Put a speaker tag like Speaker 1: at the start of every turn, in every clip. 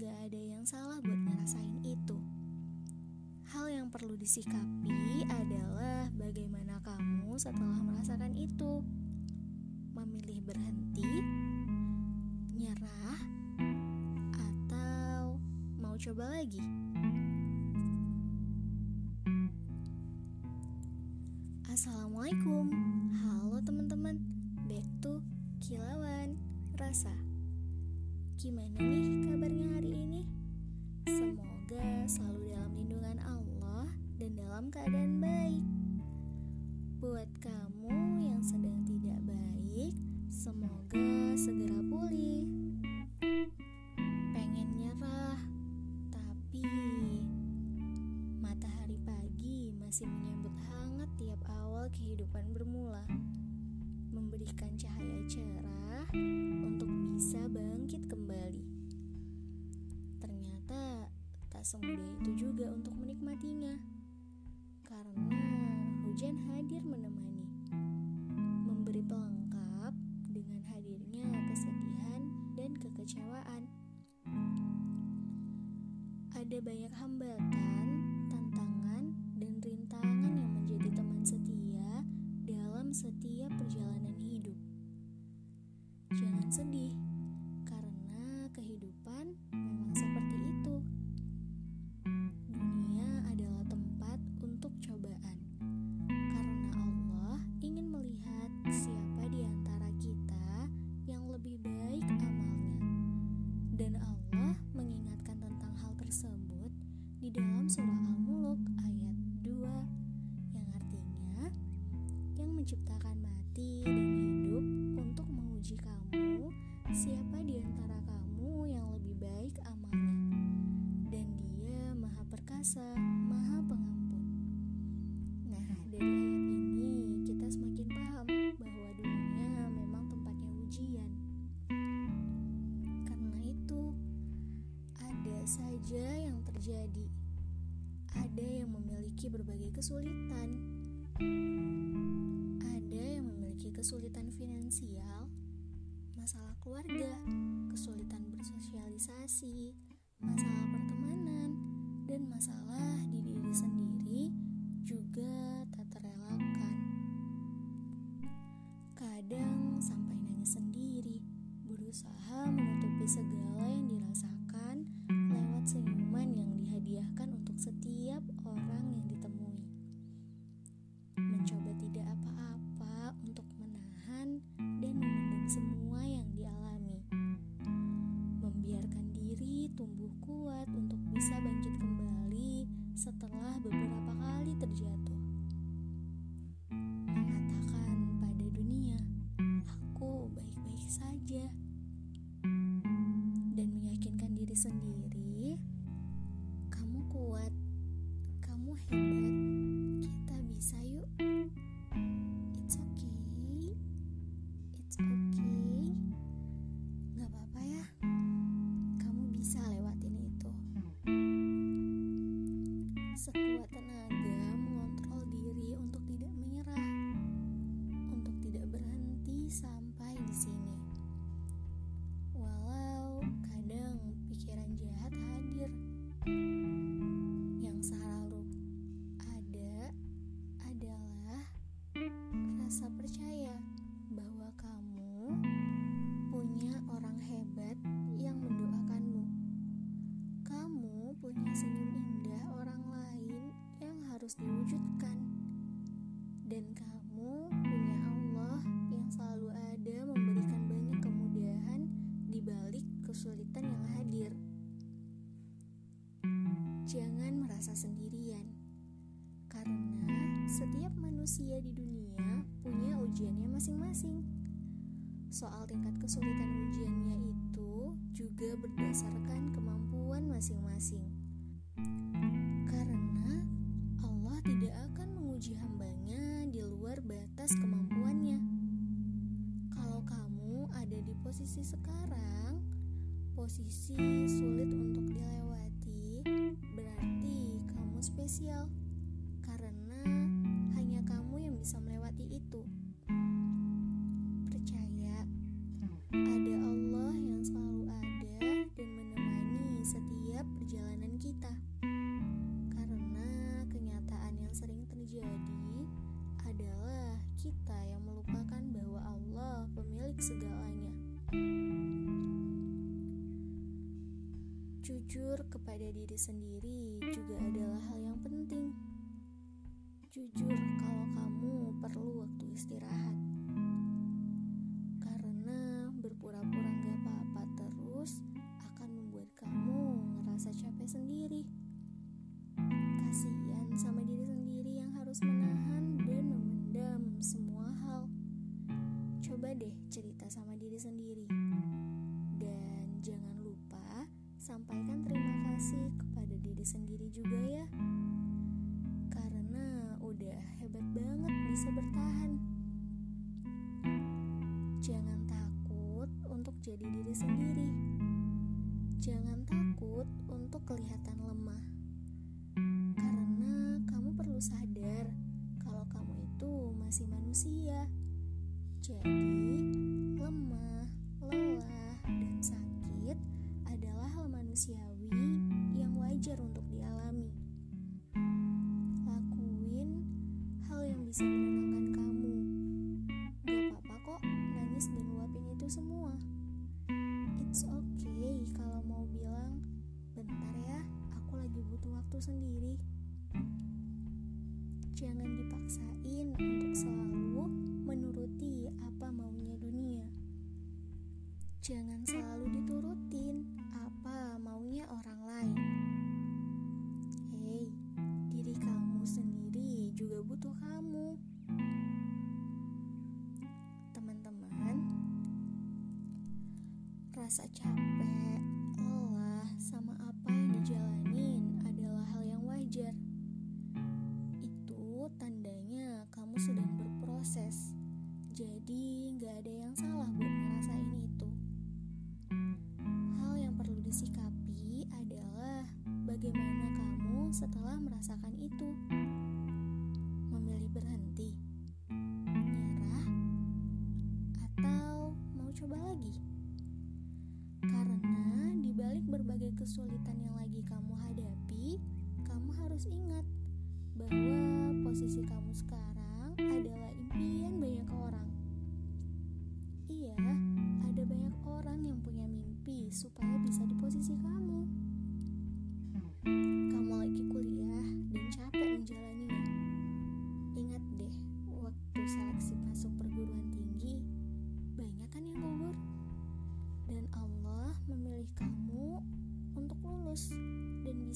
Speaker 1: Gak ada yang salah buat ngerasain itu. Hal yang perlu disikapi adalah bagaimana kamu setelah merasakan itu. Memilih berhenti, nyerah, atau mau coba lagi. Assalamualaikum Halo teman-teman Back to Kilauan Rasa Gimana nih kabarnya hari ini? Semoga selalu dalam lindungan Allah Dan dalam keadaan baik Buat kamu yang sedang tidak baik Semoga segera tak semudah itu juga untuk menikmatinya, karena hujan hadir menemani, memberi pelengkap dengan hadirnya kesedihan dan kekecewaan. Ada banyak hambatan, dalam surah Al-Mulk ayat 2 yang artinya yang menciptakan mati dan hidup untuk menguji kamu siapa di antara kamu yang lebih baik amalnya? Dan dia maha perkasa memiliki berbagai kesulitan. Ada yang memiliki kesulitan finansial, masalah keluarga, kesulitan bersosialisasi, masalah pertemanan, dan masalah di Jangan merasa sendirian. Karena setiap manusia di dunia punya ujiannya masing-masing. Soal tingkat kesulitan ujiannya itu juga berdasarkan kemampuan masing-masing. Karena Allah tidak akan menguji hambanya di luar batas kemampuannya. Kalau kamu ada di posisi sekarang, posisi sulit untuk dilewati, spesial Jujur kepada diri sendiri juga adalah hal yang penting. Jujur kalau kamu perlu waktu istirahat. Untuk jadi diri sendiri. Jangan takut untuk kelihatan lemah. Karena kamu perlu sadar kalau kamu itu masih manusia. Jadi, lemah, lelah, dan sakit adalah hal manusiawi yang wajar untuk dialami. Lakuin hal yang bisa waktu sendiri. Jangan dipaksain untuk selalu menuruti apa maunya dunia. Jangan selalu diturutin apa maunya orang lain. Hei, diri kamu sendiri juga butuh kamu. Teman-teman, rasa capek, merasakan itu. Memilih berhenti, nyerah, atau mau coba lagi? Karena di balik berbagai kesulitan yang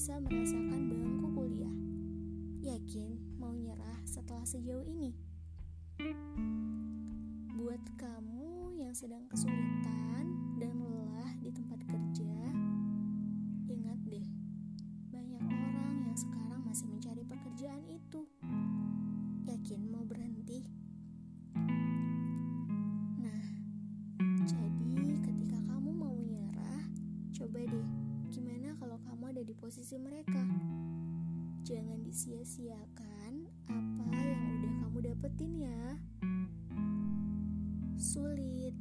Speaker 1: bisa merasakan bangku kuliah. Yakin mau nyerah setelah sejauh ini? Buat kamu yang sedang kesulitan posisi mereka? Jangan disia-siakan apa yang udah kamu dapetin ya. Sulit,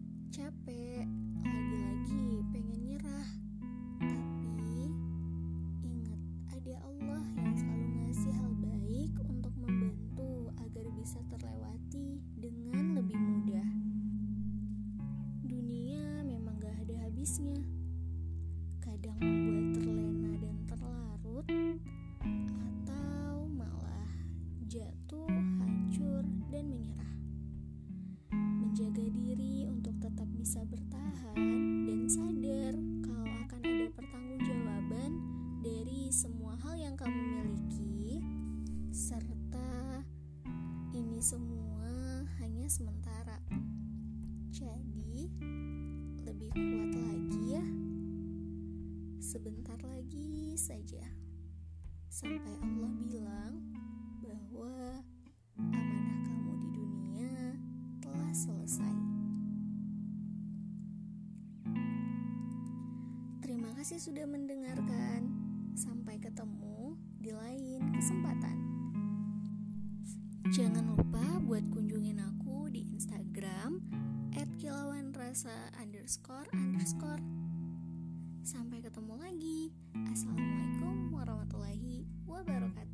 Speaker 1: bisa bertahan dan sadar kalau akan ada pertanggungjawaban dari semua hal yang kamu miliki, serta ini semua hanya sementara. Jadi, lebih kuat lagi ya. Sebentar lagi saja sampai Allah bilang bahwa amanah kamu di dunia telah selesai. kasih sudah mendengarkan. Sampai ketemu di lain kesempatan. Jangan lupa buat kunjungin aku di Instagram @kilawanrasa underscore. Sampai ketemu lagi. Assalamualaikum warahmatullahi wabarakatuh.